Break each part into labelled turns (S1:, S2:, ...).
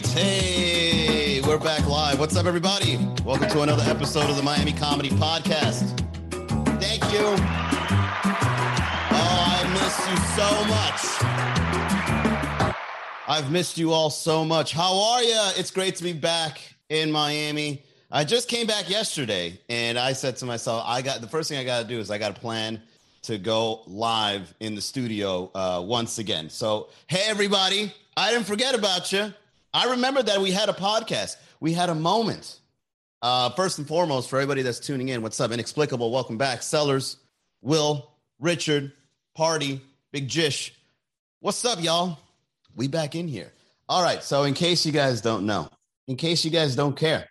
S1: right. Hey, we're back live. What's up, everybody? Welcome to another episode of the Miami Comedy Podcast. Thank you. Oh, I miss you so much. I've missed you all so much. How are you? It's great to be back in Miami. I just came back yesterday and I said to myself, I got the first thing I got to do is I got to plan to go live in the studio uh, once again. So, hey, everybody, I didn't forget about you. I remember that we had a podcast. We had a moment. Uh, first and foremost, for everybody that's tuning in, what's up? Inexplicable, welcome back. Sellers, Will, Richard, Party, Big Jish. What's up, y'all? We back in here. All right. So, in case you guys don't know, in case you guys don't care,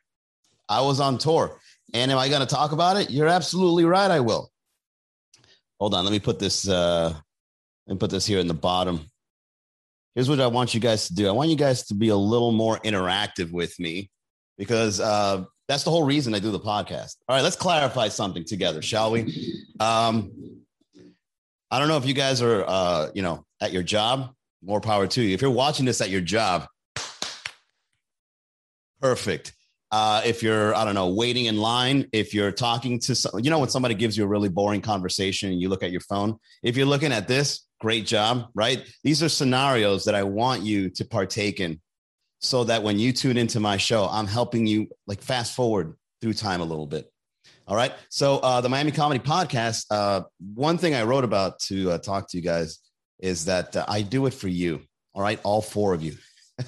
S1: I was on tour. And am I going to talk about it? You're absolutely right. I will. Hold on. Let me put this. Uh, me put this here in the bottom here's what I want you guys to do. I want you guys to be a little more interactive with me because uh, that's the whole reason I do the podcast. All right, let's clarify something together, shall we? Um, I don't know if you guys are, uh, you know, at your job. More power to you. If you're watching this at your job, perfect. Uh, if you're, I don't know, waiting in line, if you're talking to some, you know, when somebody gives you a really boring conversation and you look at your phone, if you're looking at this, great job, right? These are scenarios that I want you to partake in so that when you tune into my show, I'm helping you like fast forward through time a little bit. All right. So, uh, the Miami Comedy Podcast, uh, one thing I wrote about to uh, talk to you guys is that uh, I do it for you. All right. All four of you.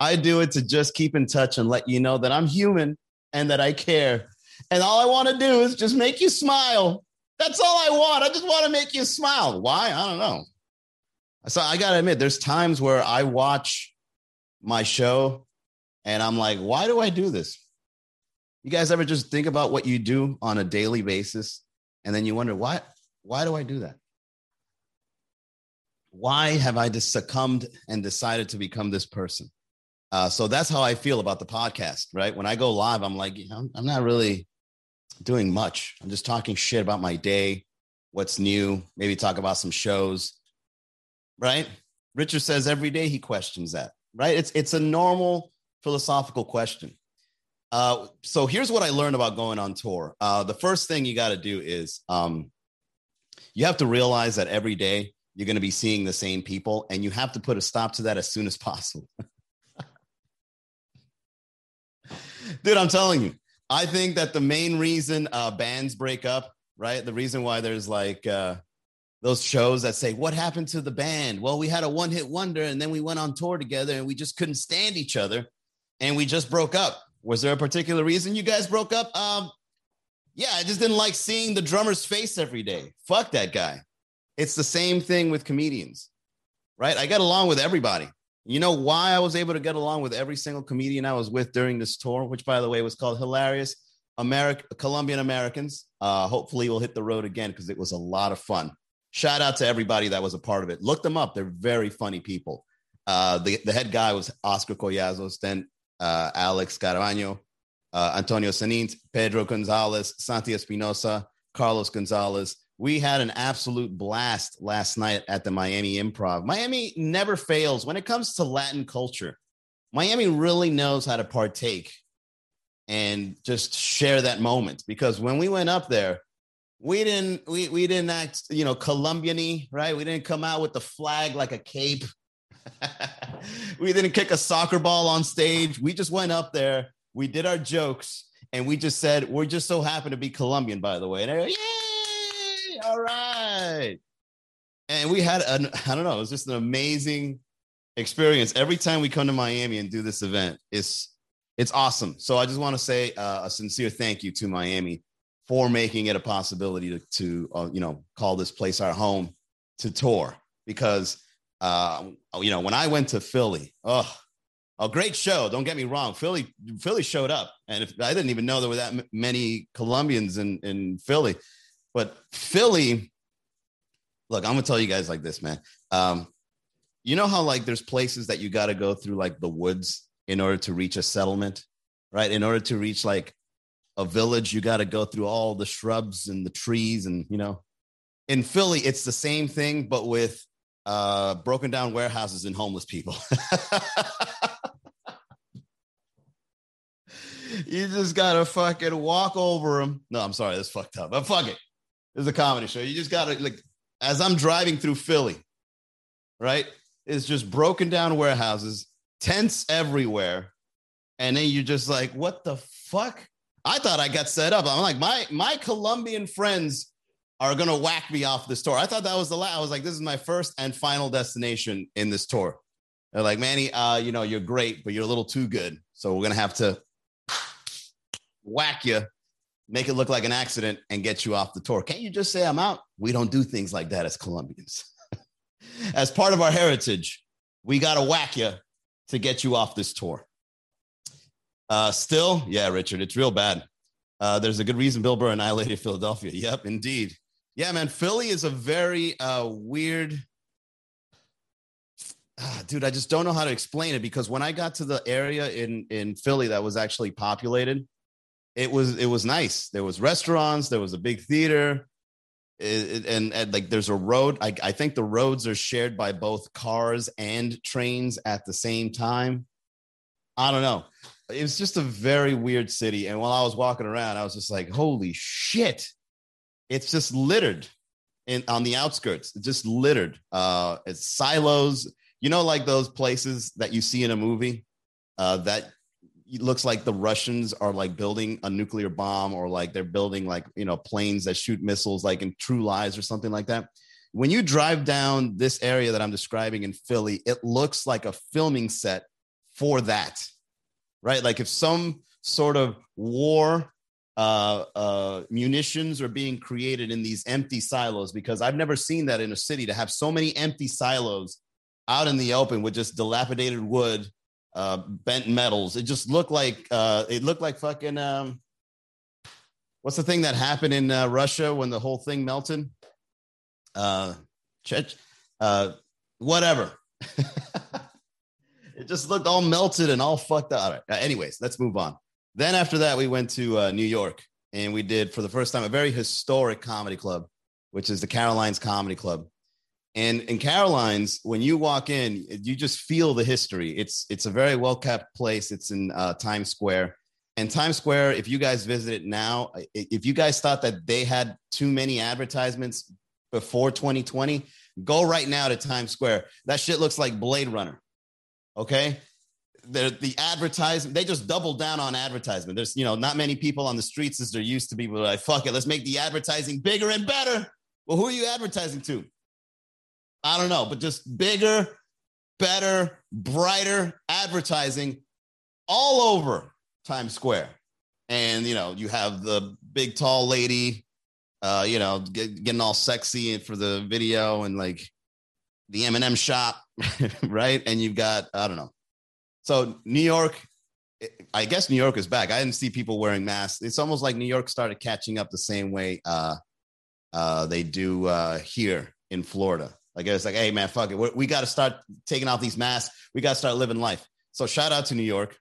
S1: I do it to just keep in touch and let you know that I'm human and that I care. And all I want to do is just make you smile that's all I want. I just want to make you smile. Why? I don't know. So I got to admit, there's times where I watch my show and I'm like, why do I do this? You guys ever just think about what you do on a daily basis and then you wonder, why, why do I do that? Why have I just succumbed and decided to become this person? Uh, so that's how I feel about the podcast, right? When I go live, I'm like, I'm not really doing much. I'm just talking shit about my day, what's new, maybe talk about some shows. Right? Richard says every day he questions that. Right? It's it's a normal philosophical question. Uh, so here's what I learned about going on tour. Uh, the first thing you got to do is um, you have to realize that every day you're going to be seeing the same people, and you have to put a stop to that as soon as possible. Dude, I'm telling you, I think that the main reason uh, bands break up, right? The reason why there's like uh, those shows that say, What happened to the band? Well, we had a one hit wonder and then we went on tour together and we just couldn't stand each other and we just broke up. Was there a particular reason you guys broke up? Um, yeah, I just didn't like seeing the drummer's face every day. Fuck that guy. It's the same thing with comedians, right? I get along with everybody. You know why I was able to get along with every single comedian I was with during this tour, which by the way was called Hilarious American Colombian Americans. Uh, hopefully we'll hit the road again because it was a lot of fun. Shout out to everybody that was a part of it. Look them up; they're very funny people. Uh, the the head guy was Oscar Collazos, then uh, Alex Caravaggio, uh, Antonio Sanint, Pedro Gonzalez, Santi Espinosa, Carlos Gonzalez, we had an absolute blast last night at the Miami Improv. Miami never fails when it comes to Latin culture. Miami really knows how to partake and just share that moment because when we went up there, we didn't we, we didn't act, you know, Colombian right? We didn't come out with the flag like a cape. we didn't kick a soccer ball on stage. We just went up there, we did our jokes, and we just said, We're just so happy to be Colombian, by the way. And yeah all right. And we had an, I don't know, it was just an amazing experience. Every time we come to Miami and do this event, it's it's awesome. So I just want to say uh, a sincere thank you to Miami for making it a possibility to, to uh, you know, call this place our home to tour because uh, you know, when I went to Philly, oh, a great show. Don't get me wrong. Philly, Philly showed up, and if I didn't even know there were that many Colombians in in Philly. But Philly, look, I'm gonna tell you guys like this, man. Um, you know how like there's places that you got to go through like the woods in order to reach a settlement, right? In order to reach like a village, you got to go through all the shrubs and the trees, and you know, in Philly, it's the same thing, but with uh, broken down warehouses and homeless people. you just gotta fucking walk over them. No, I'm sorry, that's fucked up. But fuck it. It's a comedy show. You just gotta like as I'm driving through Philly, right? It's just broken down warehouses, tents everywhere. And then you're just like, what the fuck? I thought I got set up. I'm like, my my Colombian friends are gonna whack me off this tour. I thought that was the last. I was like, this is my first and final destination in this tour. They're like, Manny, uh, you know, you're great, but you're a little too good. So we're gonna have to whack you, make it look like an accident, and get you off the tour. Can't you just say I'm out? We don't do things like that as Colombians. as part of our heritage, we gotta whack you to get you off this tour. Uh, still, yeah, Richard, it's real bad. Uh, there's a good reason Bill Burr annihilated Philadelphia. Yep, indeed. Yeah, man, Philly is a very uh, weird. Ah, dude, I just don't know how to explain it because when I got to the area in in Philly that was actually populated, it was it was nice. There was restaurants, there was a big theater, it, it, and, and, like there's a road. I, I think the roads are shared by both cars and trains at the same time. I don't know. It was just a very weird city. And while I was walking around, I was just like, holy shit. It's just littered in on the outskirts. Just littered. Uh it's silos, you know, like those places that you see in a movie uh that looks like the Russians are like building a nuclear bomb or like they're building like you know planes that shoot missiles like in True Lies or something like that. When you drive down this area that I'm describing in Philly, it looks like a filming set for that, right? Like if some sort of war uh, uh, munitions are being created in these empty silos, because I've never seen that in a city to have so many empty silos out in the open with just dilapidated wood, uh, bent metals. It just looked like uh, it looked like fucking. Um, what's the thing that happened in uh, Russia when the whole thing melted? Uh, Chech, uh, whatever. it just looked all melted and all fucked up. Right. Uh, anyways, let's move on. Then after that, we went to uh, New York and we did for the first time a very historic comedy club, which is the Carolines Comedy Club. And in Carolines, when you walk in, you just feel the history. It's it's a very well kept place. It's in uh, Times Square. And Times Square, if you guys visit it now, if you guys thought that they had too many advertisements before 2020, go right now to Times Square. That shit looks like Blade Runner. Okay. They're, the advertisement, they just doubled down on advertisement. There's, you know, not many people on the streets as there used to be, but like, fuck it, let's make the advertising bigger and better. Well, who are you advertising to? I don't know, but just bigger, better, brighter advertising all over Times Square. And, you know, you have the big, tall lady, uh, you know, get, getting all sexy for the video and like the M&M shop, right? And you've got, I don't know. So New York, I guess New York is back. I didn't see people wearing masks. It's almost like New York started catching up the same way uh, uh, they do uh, here in Florida. Like it's like, hey man, fuck it, we we got to start taking off these masks. We got to start living life. So shout out to New York.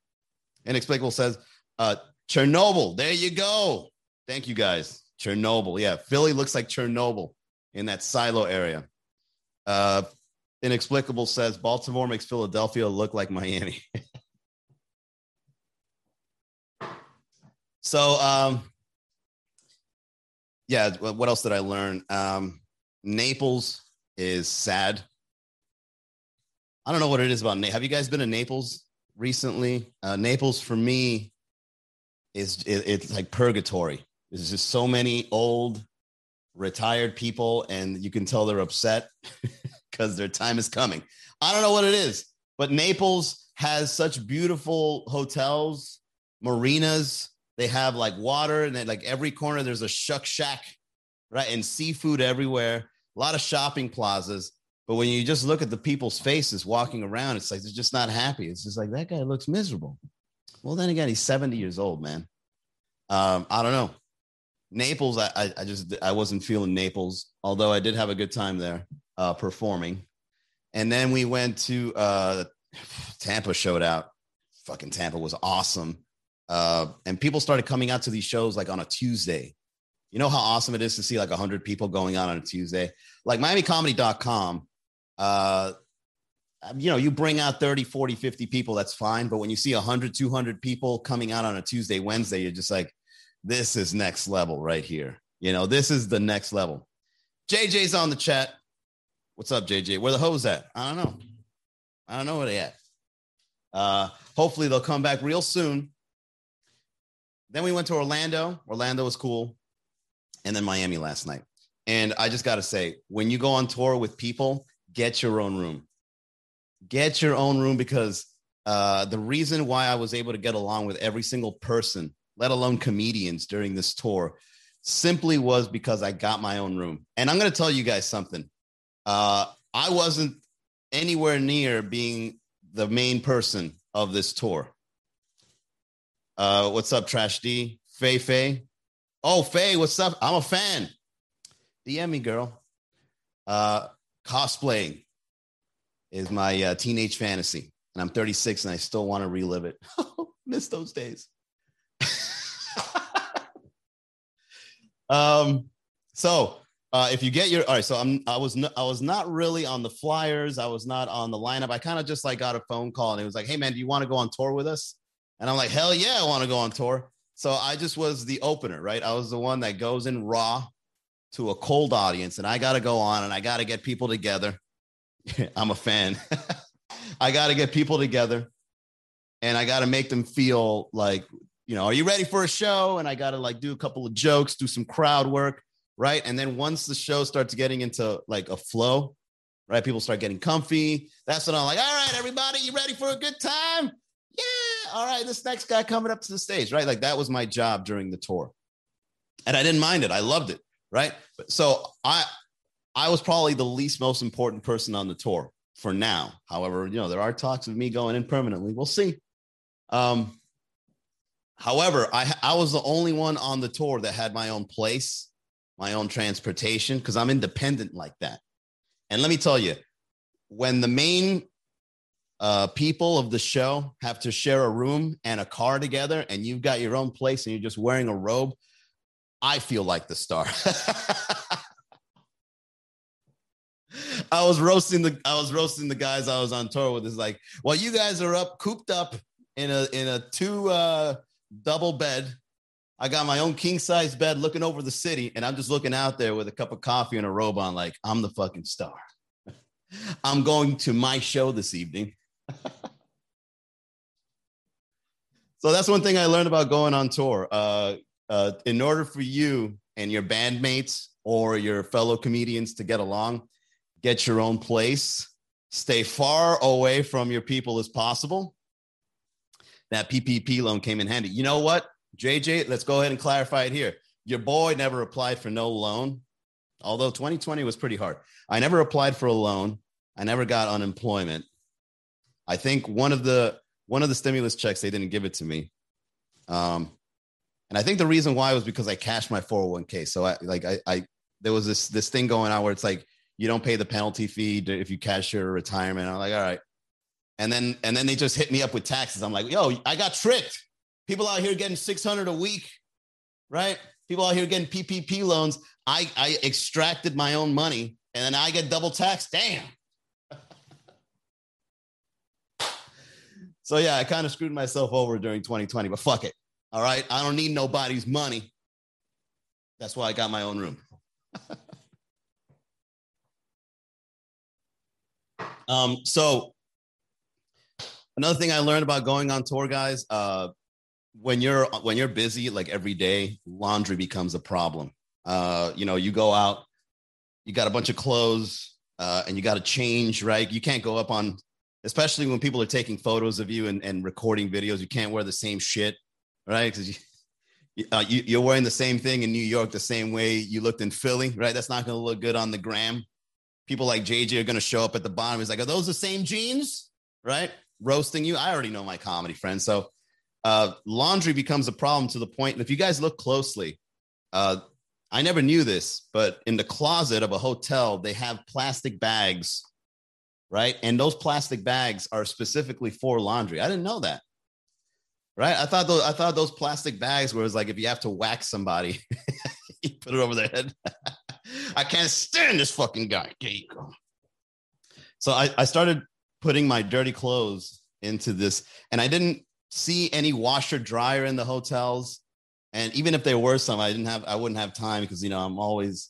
S1: Inexplicable says, uh, Chernobyl. There you go. Thank you guys. Chernobyl. Yeah, Philly looks like Chernobyl in that silo area. Uh, Inexplicable says Baltimore makes Philadelphia look like Miami. so, um, yeah, what else did I learn? Um, Naples is sad. I don't know what it is about. Have you guys been to Naples recently? Uh, Naples for me is it, it's like purgatory. There's just so many old retired people, and you can tell they're upset because their time is coming. I don't know what it is, but Naples has such beautiful hotels, marinas. They have like water, and like every corner there's a shuck shack, right? And seafood everywhere a lot of shopping plazas. But when you just look at the people's faces walking around, it's like they're just not happy. It's just like that guy looks miserable. Well, then again, he's 70 years old, man. Um, I don't know. Naples, I, I, I just I wasn't feeling Naples, although I did have a good time there uh, performing. And then we went to uh, Tampa, showed out. Fucking Tampa was awesome. Uh, and people started coming out to these shows like on a Tuesday. You know how awesome it is to see like 100 people going on on a Tuesday? Like MiamiComedy.com uh, you know, you bring out 30, 40, 50 people, that's fine. But when you see 100, 200 people coming out on a Tuesday, Wednesday, you're just like, this is next level right here. You know, this is the next level. JJ's on the chat. What's up, JJ? Where the hoes at? I don't know. I don't know where they at. Uh, hopefully they'll come back real soon. Then we went to Orlando. Orlando was cool. And then Miami last night. And I just got to say, when you go on tour with people, get your own room. Get your own room because uh, the reason why I was able to get along with every single person, let alone comedians during this tour, simply was because I got my own room. And I'm going to tell you guys something. Uh, I wasn't anywhere near being the main person of this tour. Uh, what's up, Trash D? Faye Faye. Oh, Faye, what's up? I'm a fan. DM me, girl. Uh, cosplaying is my uh, teenage fantasy, and I'm 36 and I still want to relive it. Miss those days. um, so uh, if you get your all right, so I'm I was I was not really on the flyers. I was not on the lineup. I kind of just like got a phone call and it was like, "Hey man, do you want to go on tour with us?" And I'm like, "Hell yeah, I want to go on tour." So I just was the opener, right? I was the one that goes in raw to a cold audience, and I got to go on and I got to get people together. I'm a fan. I got to get people together, and I got to make them feel like, you know, are you ready for a show? And I got to like do a couple of jokes, do some crowd work right? And then once the show starts getting into like a flow, right? People start getting comfy. That's when I'm like, all right, everybody, you ready for a good time? Yeah. All right, this next guy coming up to the stage, right? Like that was my job during the tour. And I didn't mind it. I loved it, right? So I I was probably the least most important person on the tour for now. However, you know, there are talks of me going in permanently. We'll see. Um, however, I I was the only one on the tour that had my own place my own transportation because I'm independent like that. And let me tell you, when the main uh, people of the show have to share a room and a car together, and you've got your own place and you're just wearing a robe, I feel like the star. I was roasting the I was roasting the guys I was on tour with. It's like, well, you guys are up, cooped up in a in a two uh, double bed I got my own king size bed looking over the city, and I'm just looking out there with a cup of coffee and a robe on, like I'm the fucking star. I'm going to my show this evening. so that's one thing I learned about going on tour. Uh, uh, in order for you and your bandmates or your fellow comedians to get along, get your own place, stay far away from your people as possible. That PPP loan came in handy. You know what? JJ, let's go ahead and clarify it here. Your boy never applied for no loan, although 2020 was pretty hard. I never applied for a loan. I never got unemployment. I think one of the one of the stimulus checks they didn't give it to me. Um, and I think the reason why was because I cashed my 401k. So I like I, I there was this this thing going on where it's like you don't pay the penalty fee if you cash your retirement. I'm like, all right. And then and then they just hit me up with taxes. I'm like, yo, I got tricked. People out here getting 600 a week, right? People out here getting PPP loans. I, I extracted my own money and then I get double taxed. Damn. So yeah, I kind of screwed myself over during 2020, but fuck it. All right. I don't need nobody's money. That's why I got my own room. um, so another thing I learned about going on tour, guys, uh, when you're when you're busy like every day, laundry becomes a problem. Uh, you know, you go out, you got a bunch of clothes, uh, and you got to change, right? You can't go up on, especially when people are taking photos of you and, and recording videos. You can't wear the same shit, right? Because you, uh, you, you're wearing the same thing in New York the same way you looked in Philly, right? That's not going to look good on the gram. People like JJ are going to show up at the bottom. He's like, are those the same jeans? Right? Roasting you. I already know my comedy friends. So uh, laundry becomes a problem to the point. And if you guys look closely, uh, I never knew this, but in the closet of a hotel, they have plastic bags, right? And those plastic bags are specifically for laundry. I didn't know that. Right? I thought those I thought those plastic bags were like if you have to whack somebody, you put it over their head. I can't stand this fucking guy. There you go. So I, I started putting my dirty clothes into this, and I didn't see any washer dryer in the hotels. And even if there were some, I didn't have I wouldn't have time because you know I'm always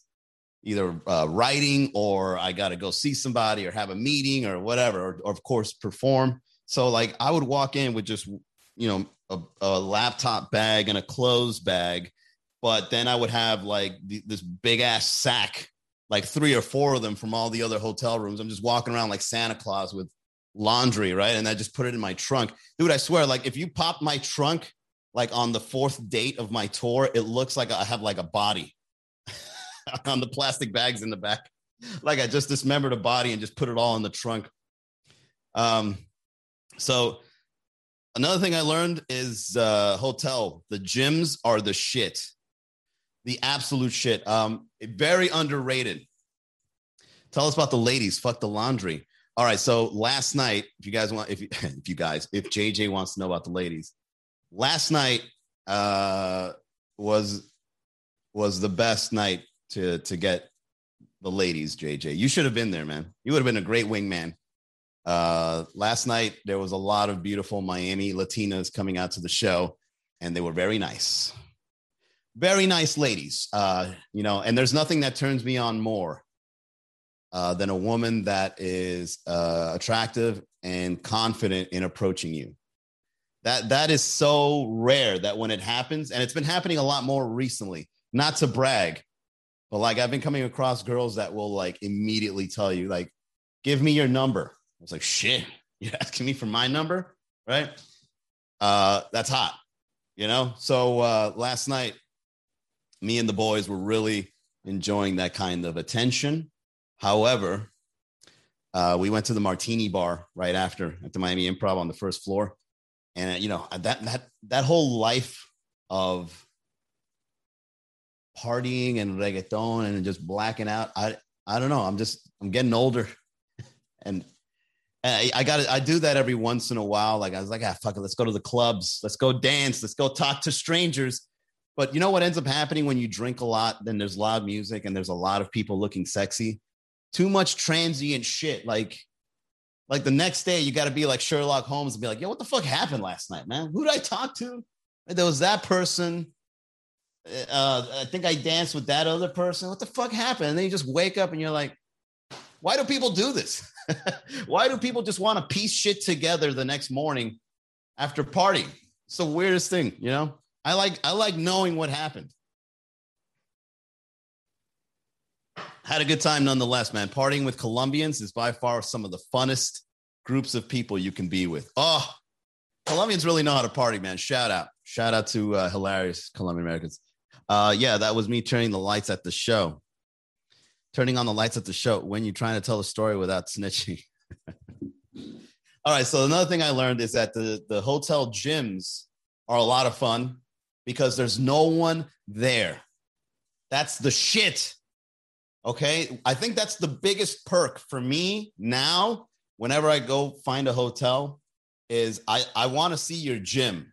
S1: either uh, writing or I got to go see somebody or have a meeting or whatever, or, or, of course perform. So like I would walk in with just you know a, a laptop bag and a clothes bag, but then I would have like the, this big ass sack, like three or four of them from all the other hotel rooms. I'm just walking around like Santa Claus with laundry, right? And I just put it in my trunk. Dude, I swear, like if you pop my trunk like on the fourth date of my tour, it looks like I have like a body on the plastic bags in the back. Like I just dismembered a body and just put it all in the trunk. Um, so another thing I learned is uh, hotel. The gyms are the shit, the absolute shit. Um, very underrated. Tell us about the ladies. Fuck the laundry. All right. So last night, if you guys want, if you, if you guys, if JJ wants to know about the ladies, last night uh, was was the best night to to get the ladies. JJ, you should have been there, man. You would have been a great wingman. Uh, last night there was a lot of beautiful Miami Latinas coming out to the show, and they were very nice, very nice ladies. Uh, you know, and there's nothing that turns me on more uh, than a woman that is uh, attractive and confident in approaching you. That that is so rare that when it happens, and it's been happening a lot more recently. Not to brag, but like I've been coming across girls that will like immediately tell you, like, "Give me your number." I was like, "Shit, you're asking me for my number, right?" Uh, that's hot, you know. So uh, last night, me and the boys were really enjoying that kind of attention However, uh, we went to the Martini Bar right after at the Miami Improv on the first floor, and you know that that that whole life of partying and reggaeton and just blacking out. I I don't know. I'm just I'm getting older, and I, I got I do that every once in a while. Like I was like, ah, fuck it, let's go to the clubs, let's go dance, let's go talk to strangers. But you know what ends up happening when you drink a lot? Then there's loud music and there's a lot of people looking sexy too much transient shit. Like, like the next day, you got to be like Sherlock Holmes and be like, yo, what the fuck happened last night, man? Who did I talk to? There was that person. Uh, I think I danced with that other person. What the fuck happened? And then you just wake up and you're like, why do people do this? why do people just want to piece shit together the next morning after partying? It's the weirdest thing, you know? I like I like knowing what happened. had a good time nonetheless, man. Partying with Colombians is by far some of the funnest groups of people you can be with. Oh, Colombians really know how to party, man. Shout out. Shout out to uh, hilarious Colombian Americans. Uh, yeah, that was me turning the lights at the show. Turning on the lights at the show when you're trying to tell a story without snitching. All right. So another thing I learned is that the, the hotel gyms are a lot of fun because there's no one there. That's the shit. Okay. I think that's the biggest perk for me now. Whenever I go find a hotel, is I, I want to see your gym.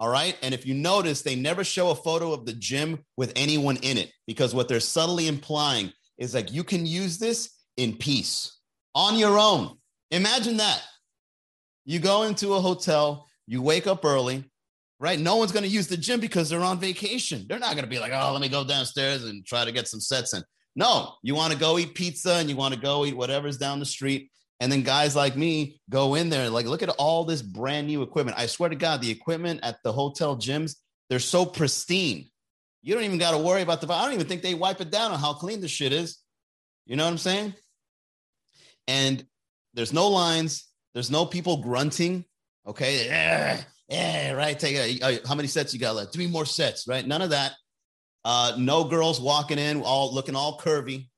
S1: All right. And if you notice, they never show a photo of the gym with anyone in it because what they're subtly implying is like you can use this in peace on your own. Imagine that. You go into a hotel, you wake up early, right? No one's going to use the gym because they're on vacation. They're not going to be like, oh, let me go downstairs and try to get some sets in. No, you want to go eat pizza and you want to go eat whatever's down the street. And then guys like me go in there, like, look at all this brand new equipment. I swear to God, the equipment at the hotel gyms, they're so pristine. You don't even got to worry about the, I don't even think they wipe it down on how clean the shit is. You know what I'm saying? And there's no lines, there's no people grunting. Okay. Yeah, yeah right. Take it. How many sets you got left? Three more sets, right? None of that. Uh, no girls walking in, all looking all curvy.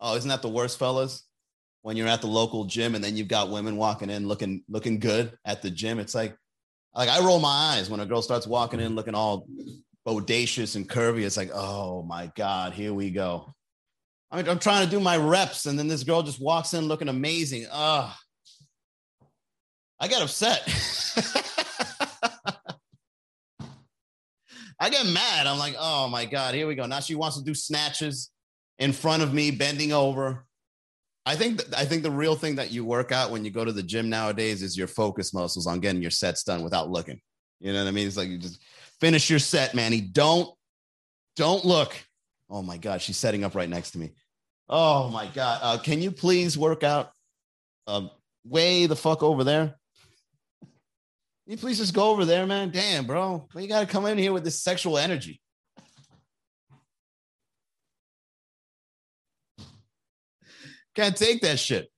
S1: Oh, isn't that the worst, fellas? When you're at the local gym and then you've got women walking in looking looking good at the gym. It's like, like I roll my eyes when a girl starts walking in looking all bodacious and curvy. It's like, oh my God, here we go. I mean, I'm trying to do my reps, and then this girl just walks in looking amazing. Oh, I get upset. I get mad. I'm like, oh my God, here we go. Now she wants to do snatches in front of me, bending over. I think th- I think the real thing that you work out when you go to the gym nowadays is your focus muscles on getting your sets done without looking. You know what I mean? It's like you just finish your set, Manny. Don't don't look. Oh my God, she's setting up right next to me. Oh my God. Uh, can you please work out um, way the fuck over there? Can you please just go over there, man? Damn, bro. Well, you got to come in here with this sexual energy. Can't take that shit.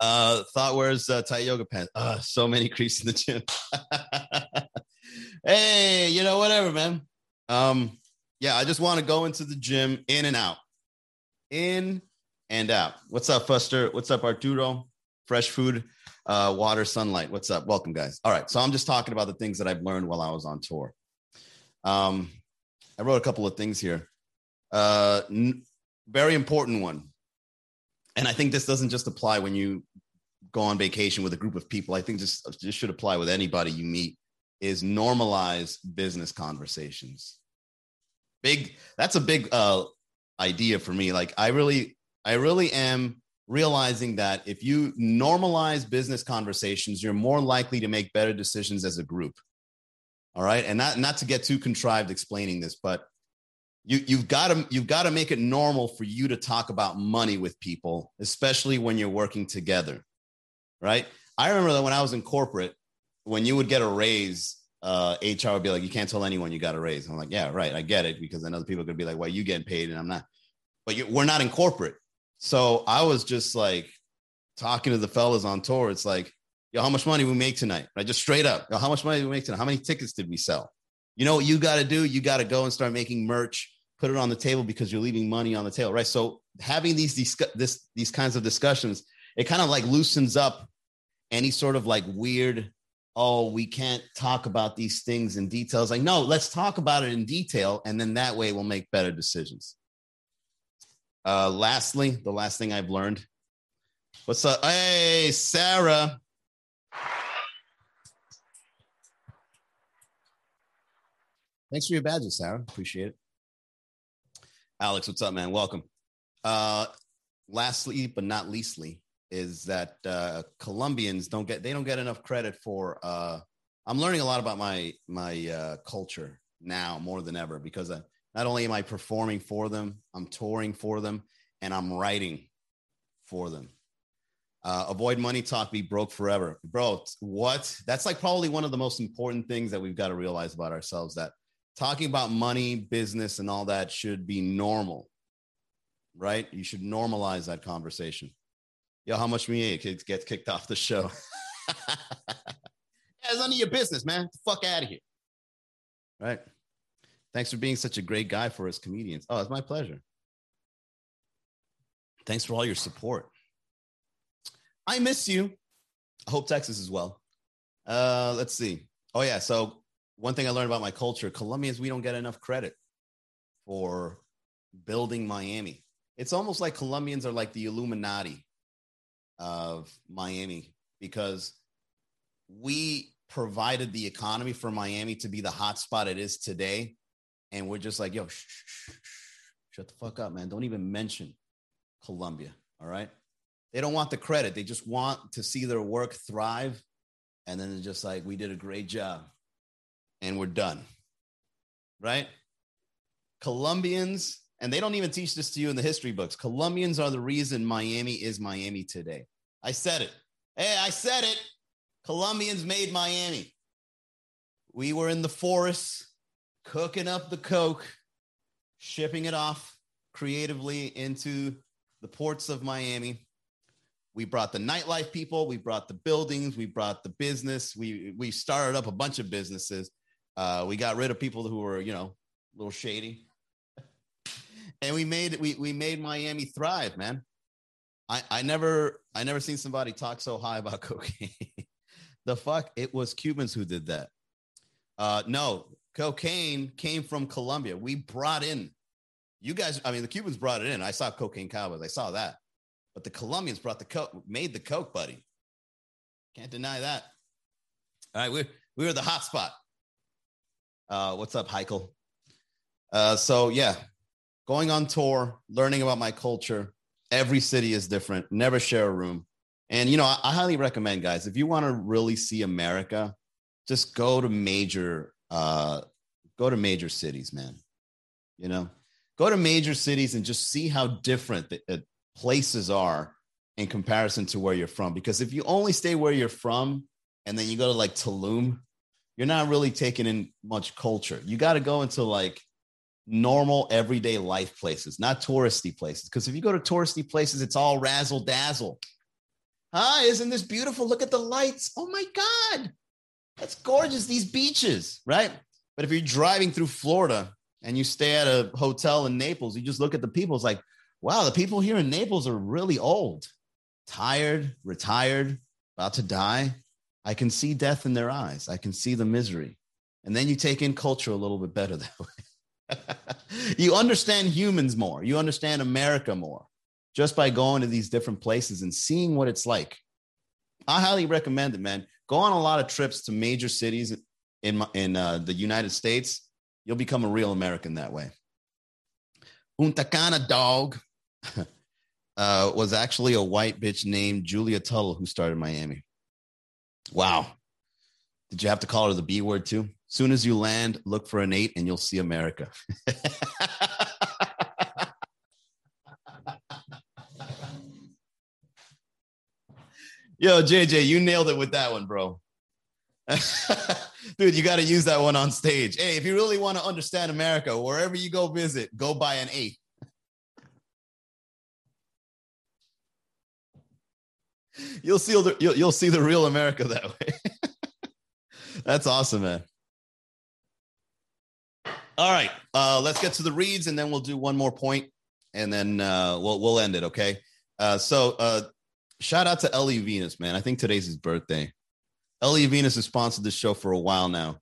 S1: Uh, thought where's uh, tight yoga pants? Uh, so many creeps in the gym. hey, you know, whatever, man. Um, yeah, I just want to go into the gym in and out, in and out. What's up, Fuster? What's up, Arturo? Fresh food, uh, water, sunlight. What's up? Welcome, guys. All right, so I'm just talking about the things that I've learned while I was on tour. Um, I wrote a couple of things here. Uh, n- very important one and I think this doesn't just apply when you go on vacation with a group of people. I think this, this should apply with anybody you meet is normalize business conversations. Big, that's a big uh, idea for me. Like I really, I really am realizing that if you normalize business conversations, you're more likely to make better decisions as a group. All right. And not, not to get too contrived explaining this, but you you've got to you've got to make it normal for you to talk about money with people, especially when you're working together, right? I remember that when I was in corporate, when you would get a raise, uh, HR would be like, "You can't tell anyone you got a raise." I'm like, "Yeah, right, I get it," because then other people gonna be like, "Why you getting paid and I'm not?" But you, we're not in corporate, so I was just like talking to the fellas on tour. It's like, "Yo, how much money we make tonight?" Right, just straight up. Yo, how much money we make tonight? How many tickets did we sell? You know what you got to do? You got to go and start making merch put it on the table because you're leaving money on the table, right? So having these these this these kinds of discussions, it kind of like loosens up any sort of like weird, oh, we can't talk about these things in details. Like, no, let's talk about it in detail, and then that way we'll make better decisions. Uh, lastly, the last thing I've learned. What's up? Hey, Sarah. Thanks for your badges, Sarah. Appreciate it. Alex, what's up, man? Welcome. Uh, lastly, but not leastly, is that uh, Colombians don't get they don't get enough credit for. Uh, I'm learning a lot about my my uh, culture now more than ever because uh, not only am I performing for them, I'm touring for them, and I'm writing for them. Uh, avoid money talk, be broke forever, bro. What? That's like probably one of the most important things that we've got to realize about ourselves. That talking about money, business, and all that should be normal, right? You should normalize that conversation. Yo, how much me kids get kicked off the show? it's none of your business, man. Fuck out of here. Right. Thanks for being such a great guy for us comedians. Oh, it's my pleasure. Thanks for all your support. I miss you. I hope Texas as well. Uh, let's see. Oh yeah, so one thing I learned about my culture, Colombians, we don't get enough credit for building Miami. It's almost like Colombians are like the Illuminati of Miami because we provided the economy for Miami to be the hotspot it is today. And we're just like, yo, shh, shh, shh, shut the fuck up, man. Don't even mention Colombia. All right. They don't want the credit. They just want to see their work thrive. And then they're just like, we did a great job and we're done. Right? Colombians, and they don't even teach this to you in the history books. Colombians are the reason Miami is Miami today. I said it. Hey, I said it. Colombians made Miami. We were in the forests cooking up the coke, shipping it off creatively into the ports of Miami. We brought the nightlife people, we brought the buildings, we brought the business. We we started up a bunch of businesses uh, we got rid of people who were, you know, a little shady, and we made we we made Miami thrive, man. I I never I never seen somebody talk so high about cocaine. the fuck, it was Cubans who did that. Uh, no, cocaine came from Colombia. We brought in. You guys, I mean, the Cubans brought it in. I saw cocaine cowboys. I saw that, but the Colombians brought the coke, made the coke, buddy. Can't deny that. All right, we we were the hot spot. Uh, what's up, Heikel? Uh, so yeah, going on tour, learning about my culture. Every city is different. Never share a room. And you know, I, I highly recommend, guys, if you want to really see America, just go to major uh go to major cities, man. You know, go to major cities and just see how different the, uh, places are in comparison to where you're from. Because if you only stay where you're from and then you go to like Tulum, you're not really taking in much culture. You got to go into like normal everyday life places, not touristy places. Because if you go to touristy places, it's all razzle dazzle. Hi, isn't this beautiful? Look at the lights. Oh my God. That's gorgeous. These beaches, right? But if you're driving through Florida and you stay at a hotel in Naples, you just look at the people. It's like, wow, the people here in Naples are really old, tired, retired, about to die. I can see death in their eyes. I can see the misery. And then you take in culture a little bit better that way. you understand humans more. You understand America more just by going to these different places and seeing what it's like. I highly recommend it, man. Go on a lot of trips to major cities in in uh, the United States. You'll become a real American that way. Punta Cana dog uh, was actually a white bitch named Julia Tuttle who started Miami. Wow. Did you have to call her the B word too? Soon as you land, look for an eight and you'll see America. Yo, JJ, you nailed it with that one, bro. Dude, you got to use that one on stage. Hey, if you really want to understand America, wherever you go visit, go buy an eight. you'll see the you'll, you'll see the real America that way. That's awesome, man. All right, uh, let's get to the reads, and then we'll do one more point, and then uh, we'll we'll end it. Okay. Uh, so uh, shout out to Ellie Venus, man. I think today's his birthday. Ellie Venus has sponsored this show for a while now,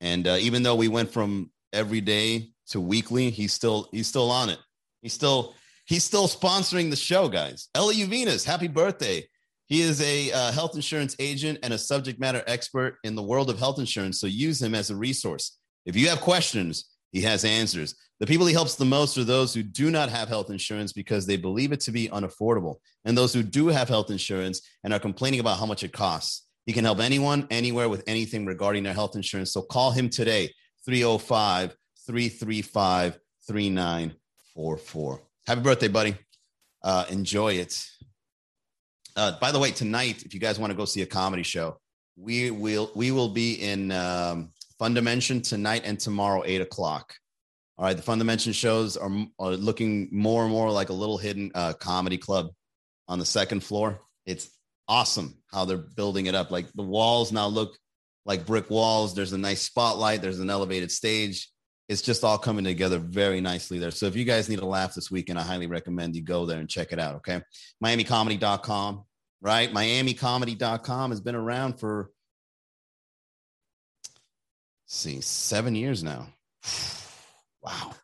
S1: and uh, even though we went from every day to weekly, he's still he's still on it. He's still he's still sponsoring the show, guys. Ellie Venus, happy birthday! He is a uh, health insurance agent and a subject matter expert in the world of health insurance. So use him as a resource. If you have questions, he has answers. The people he helps the most are those who do not have health insurance because they believe it to be unaffordable, and those who do have health insurance and are complaining about how much it costs. He can help anyone, anywhere with anything regarding their health insurance. So call him today, 305 335 3944. Happy birthday, buddy. Uh, enjoy it. Uh, by the way, tonight, if you guys want to go see a comedy show, we will we will be in um, Dimension tonight and tomorrow, eight o'clock. All right, the Fun Dimension shows are, are looking more and more like a little hidden uh, comedy club on the second floor. It's awesome how they're building it up. Like the walls now look like brick walls. There's a nice spotlight. There's an elevated stage. It's just all coming together very nicely there. So if you guys need a laugh this weekend, I highly recommend you go there and check it out. Okay. MiamiComedy.com, right? MiamiComedy.com has been around for, see, seven years now. Wow.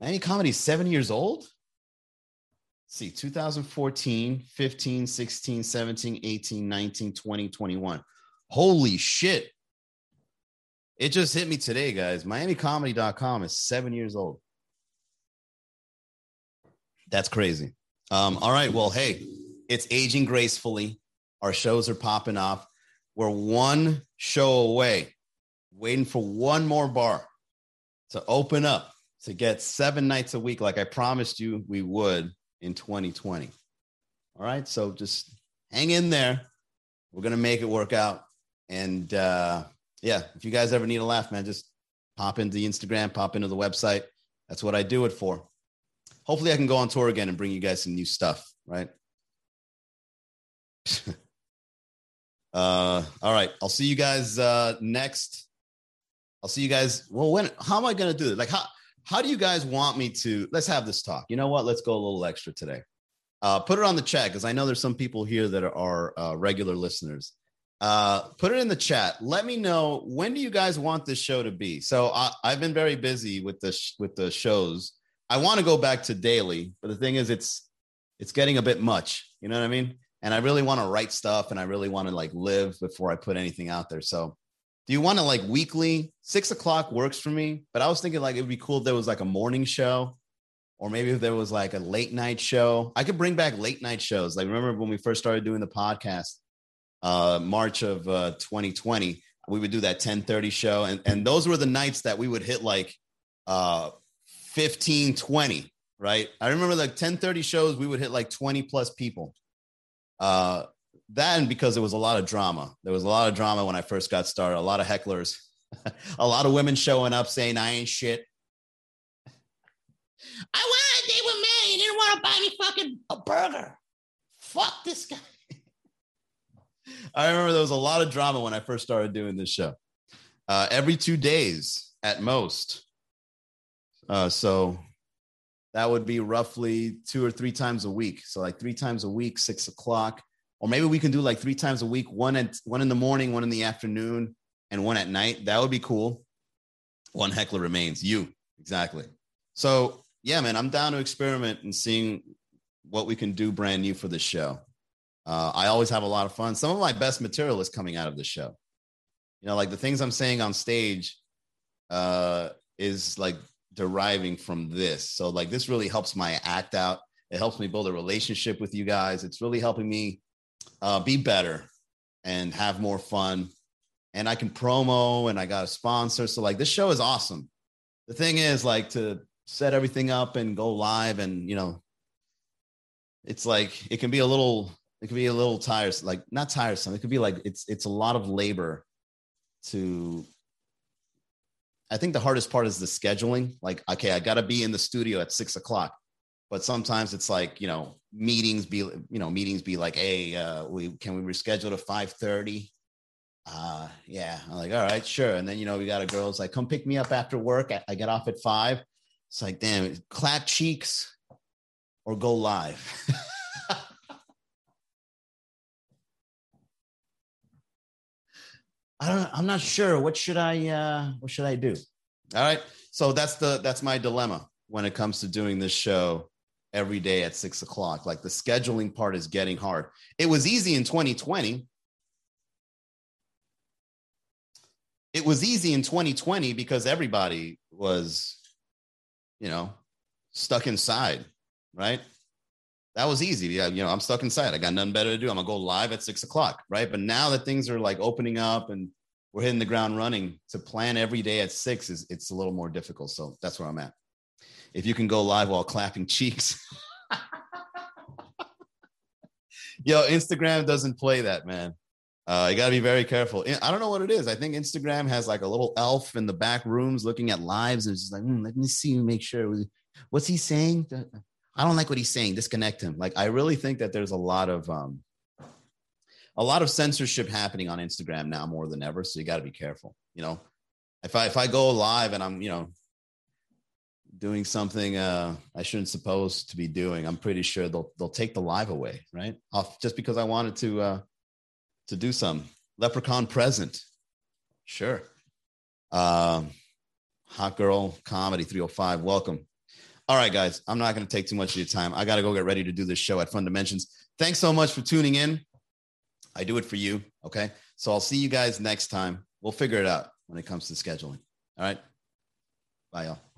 S1: Miami Comedy is seven years old? Let's see, 2014, 15, 16, 17, 18, 19, 20, 21. Holy shit. It just hit me today, guys. MiamiComedy.com is seven years old. That's crazy. Um, all right. Well, hey, it's aging gracefully. Our shows are popping off. We're one show away, waiting for one more bar to open up to get seven nights a week, like I promised you we would in 2020. All right. So just hang in there. We're going to make it work out. And uh, yeah, if you guys ever need a laugh, man, just pop into the Instagram, pop into the website. That's what I do it for. Hopefully, I can go on tour again and bring you guys some new stuff, right? uh, all right. I'll see you guys uh, next I'll see you guys. Well, when? How am I going to do it? Like, how how do you guys want me to? Let's have this talk. You know what? Let's go a little extra today. Uh, put it on the chat because I know there's some people here that are uh, regular listeners. Uh, put it in the chat. Let me know when do you guys want this show to be. So I, I've been very busy with the sh- with the shows. I want to go back to daily, but the thing is, it's it's getting a bit much. You know what I mean? And I really want to write stuff, and I really want to like live before I put anything out there. So do you want to like weekly? Six o'clock works for me, but I was thinking like it would be cool if there was like a morning show or maybe if there was like a late night show. I could bring back late night shows. Like remember when we first started doing the podcast, uh, March of uh, 2020, we would do that 10:30 show, and and those were the nights that we would hit like uh 15, 20, right? I remember like 10:30 shows, we would hit like 20 plus people. Uh, that and because there was a lot of drama. There was a lot of drama when I first got started. A lot of hecklers, a lot of women showing up saying I ain't shit. I wanted they were mad. He didn't want to buy me fucking a burger. Fuck this guy. I remember there was a lot of drama when I first started doing this show. Uh, every two days at most. Uh, so that would be roughly two or three times a week. So like three times a week, six o'clock, or maybe we can do like three times a week, one at one in the morning, one in the afternoon, and one at night. That would be cool. One heckler remains. You exactly. So yeah, man, I'm down to experiment and seeing what we can do brand new for the show. Uh, I always have a lot of fun. Some of my best material is coming out of the show. You know, like the things I'm saying on stage uh, is like deriving from this. So, like, this really helps my act out. It helps me build a relationship with you guys. It's really helping me uh, be better and have more fun. And I can promo and I got a sponsor. So, like, this show is awesome. The thing is, like, to set everything up and go live and, you know, it's like it can be a little it can be a little tiresome, like not tiresome. It could be like it's it's a lot of labor to I think the hardest part is the scheduling. Like, okay, I got to be in the studio at six o'clock, but sometimes it's like you know meetings be you know meetings be like, hey, uh, we can we reschedule to five thirty? Uh, yeah, I'm like, all right, sure. And then you know we got a girl's like, come pick me up after work. I, I get off at five. It's like, damn, clap cheeks or go live. I don't. I'm not sure. What should I? Uh, what should I do? All right. So that's the that's my dilemma when it comes to doing this show every day at six o'clock. Like the scheduling part is getting hard. It was easy in 2020. It was easy in 2020 because everybody was, you know, stuck inside, right? That was easy. Yeah, you know, I'm stuck inside. I got nothing better to do. I'm gonna go live at six o'clock, right? But now that things are like opening up and we're hitting the ground running, to plan every day at six is it's a little more difficult. So that's where I'm at. If you can go live while clapping cheeks. Yo, Instagram doesn't play that, man. Uh, you got to be very careful. I don't know what it is. I think Instagram has like a little elf in the back rooms looking at lives, and it's just like, mm, let me see, make sure. What's he saying? I don't like what he's saying. Disconnect him. Like I really think that there's a lot of um a lot of censorship happening on Instagram now more than ever. So you got to be careful. You know, if I if I go live and I'm you know doing something uh, I shouldn't supposed to be doing, I'm pretty sure they'll they'll take the live away, right? Off just because I wanted to uh, to do some leprechaun present. Sure. Um, hot girl comedy 305. Welcome. All right, guys, I'm not going to take too much of your time. I got to go get ready to do this show at Fun Dimensions. Thanks so much for tuning in. I do it for you. Okay. So I'll see you guys next time. We'll figure it out when it comes to scheduling. All right. Bye, y'all.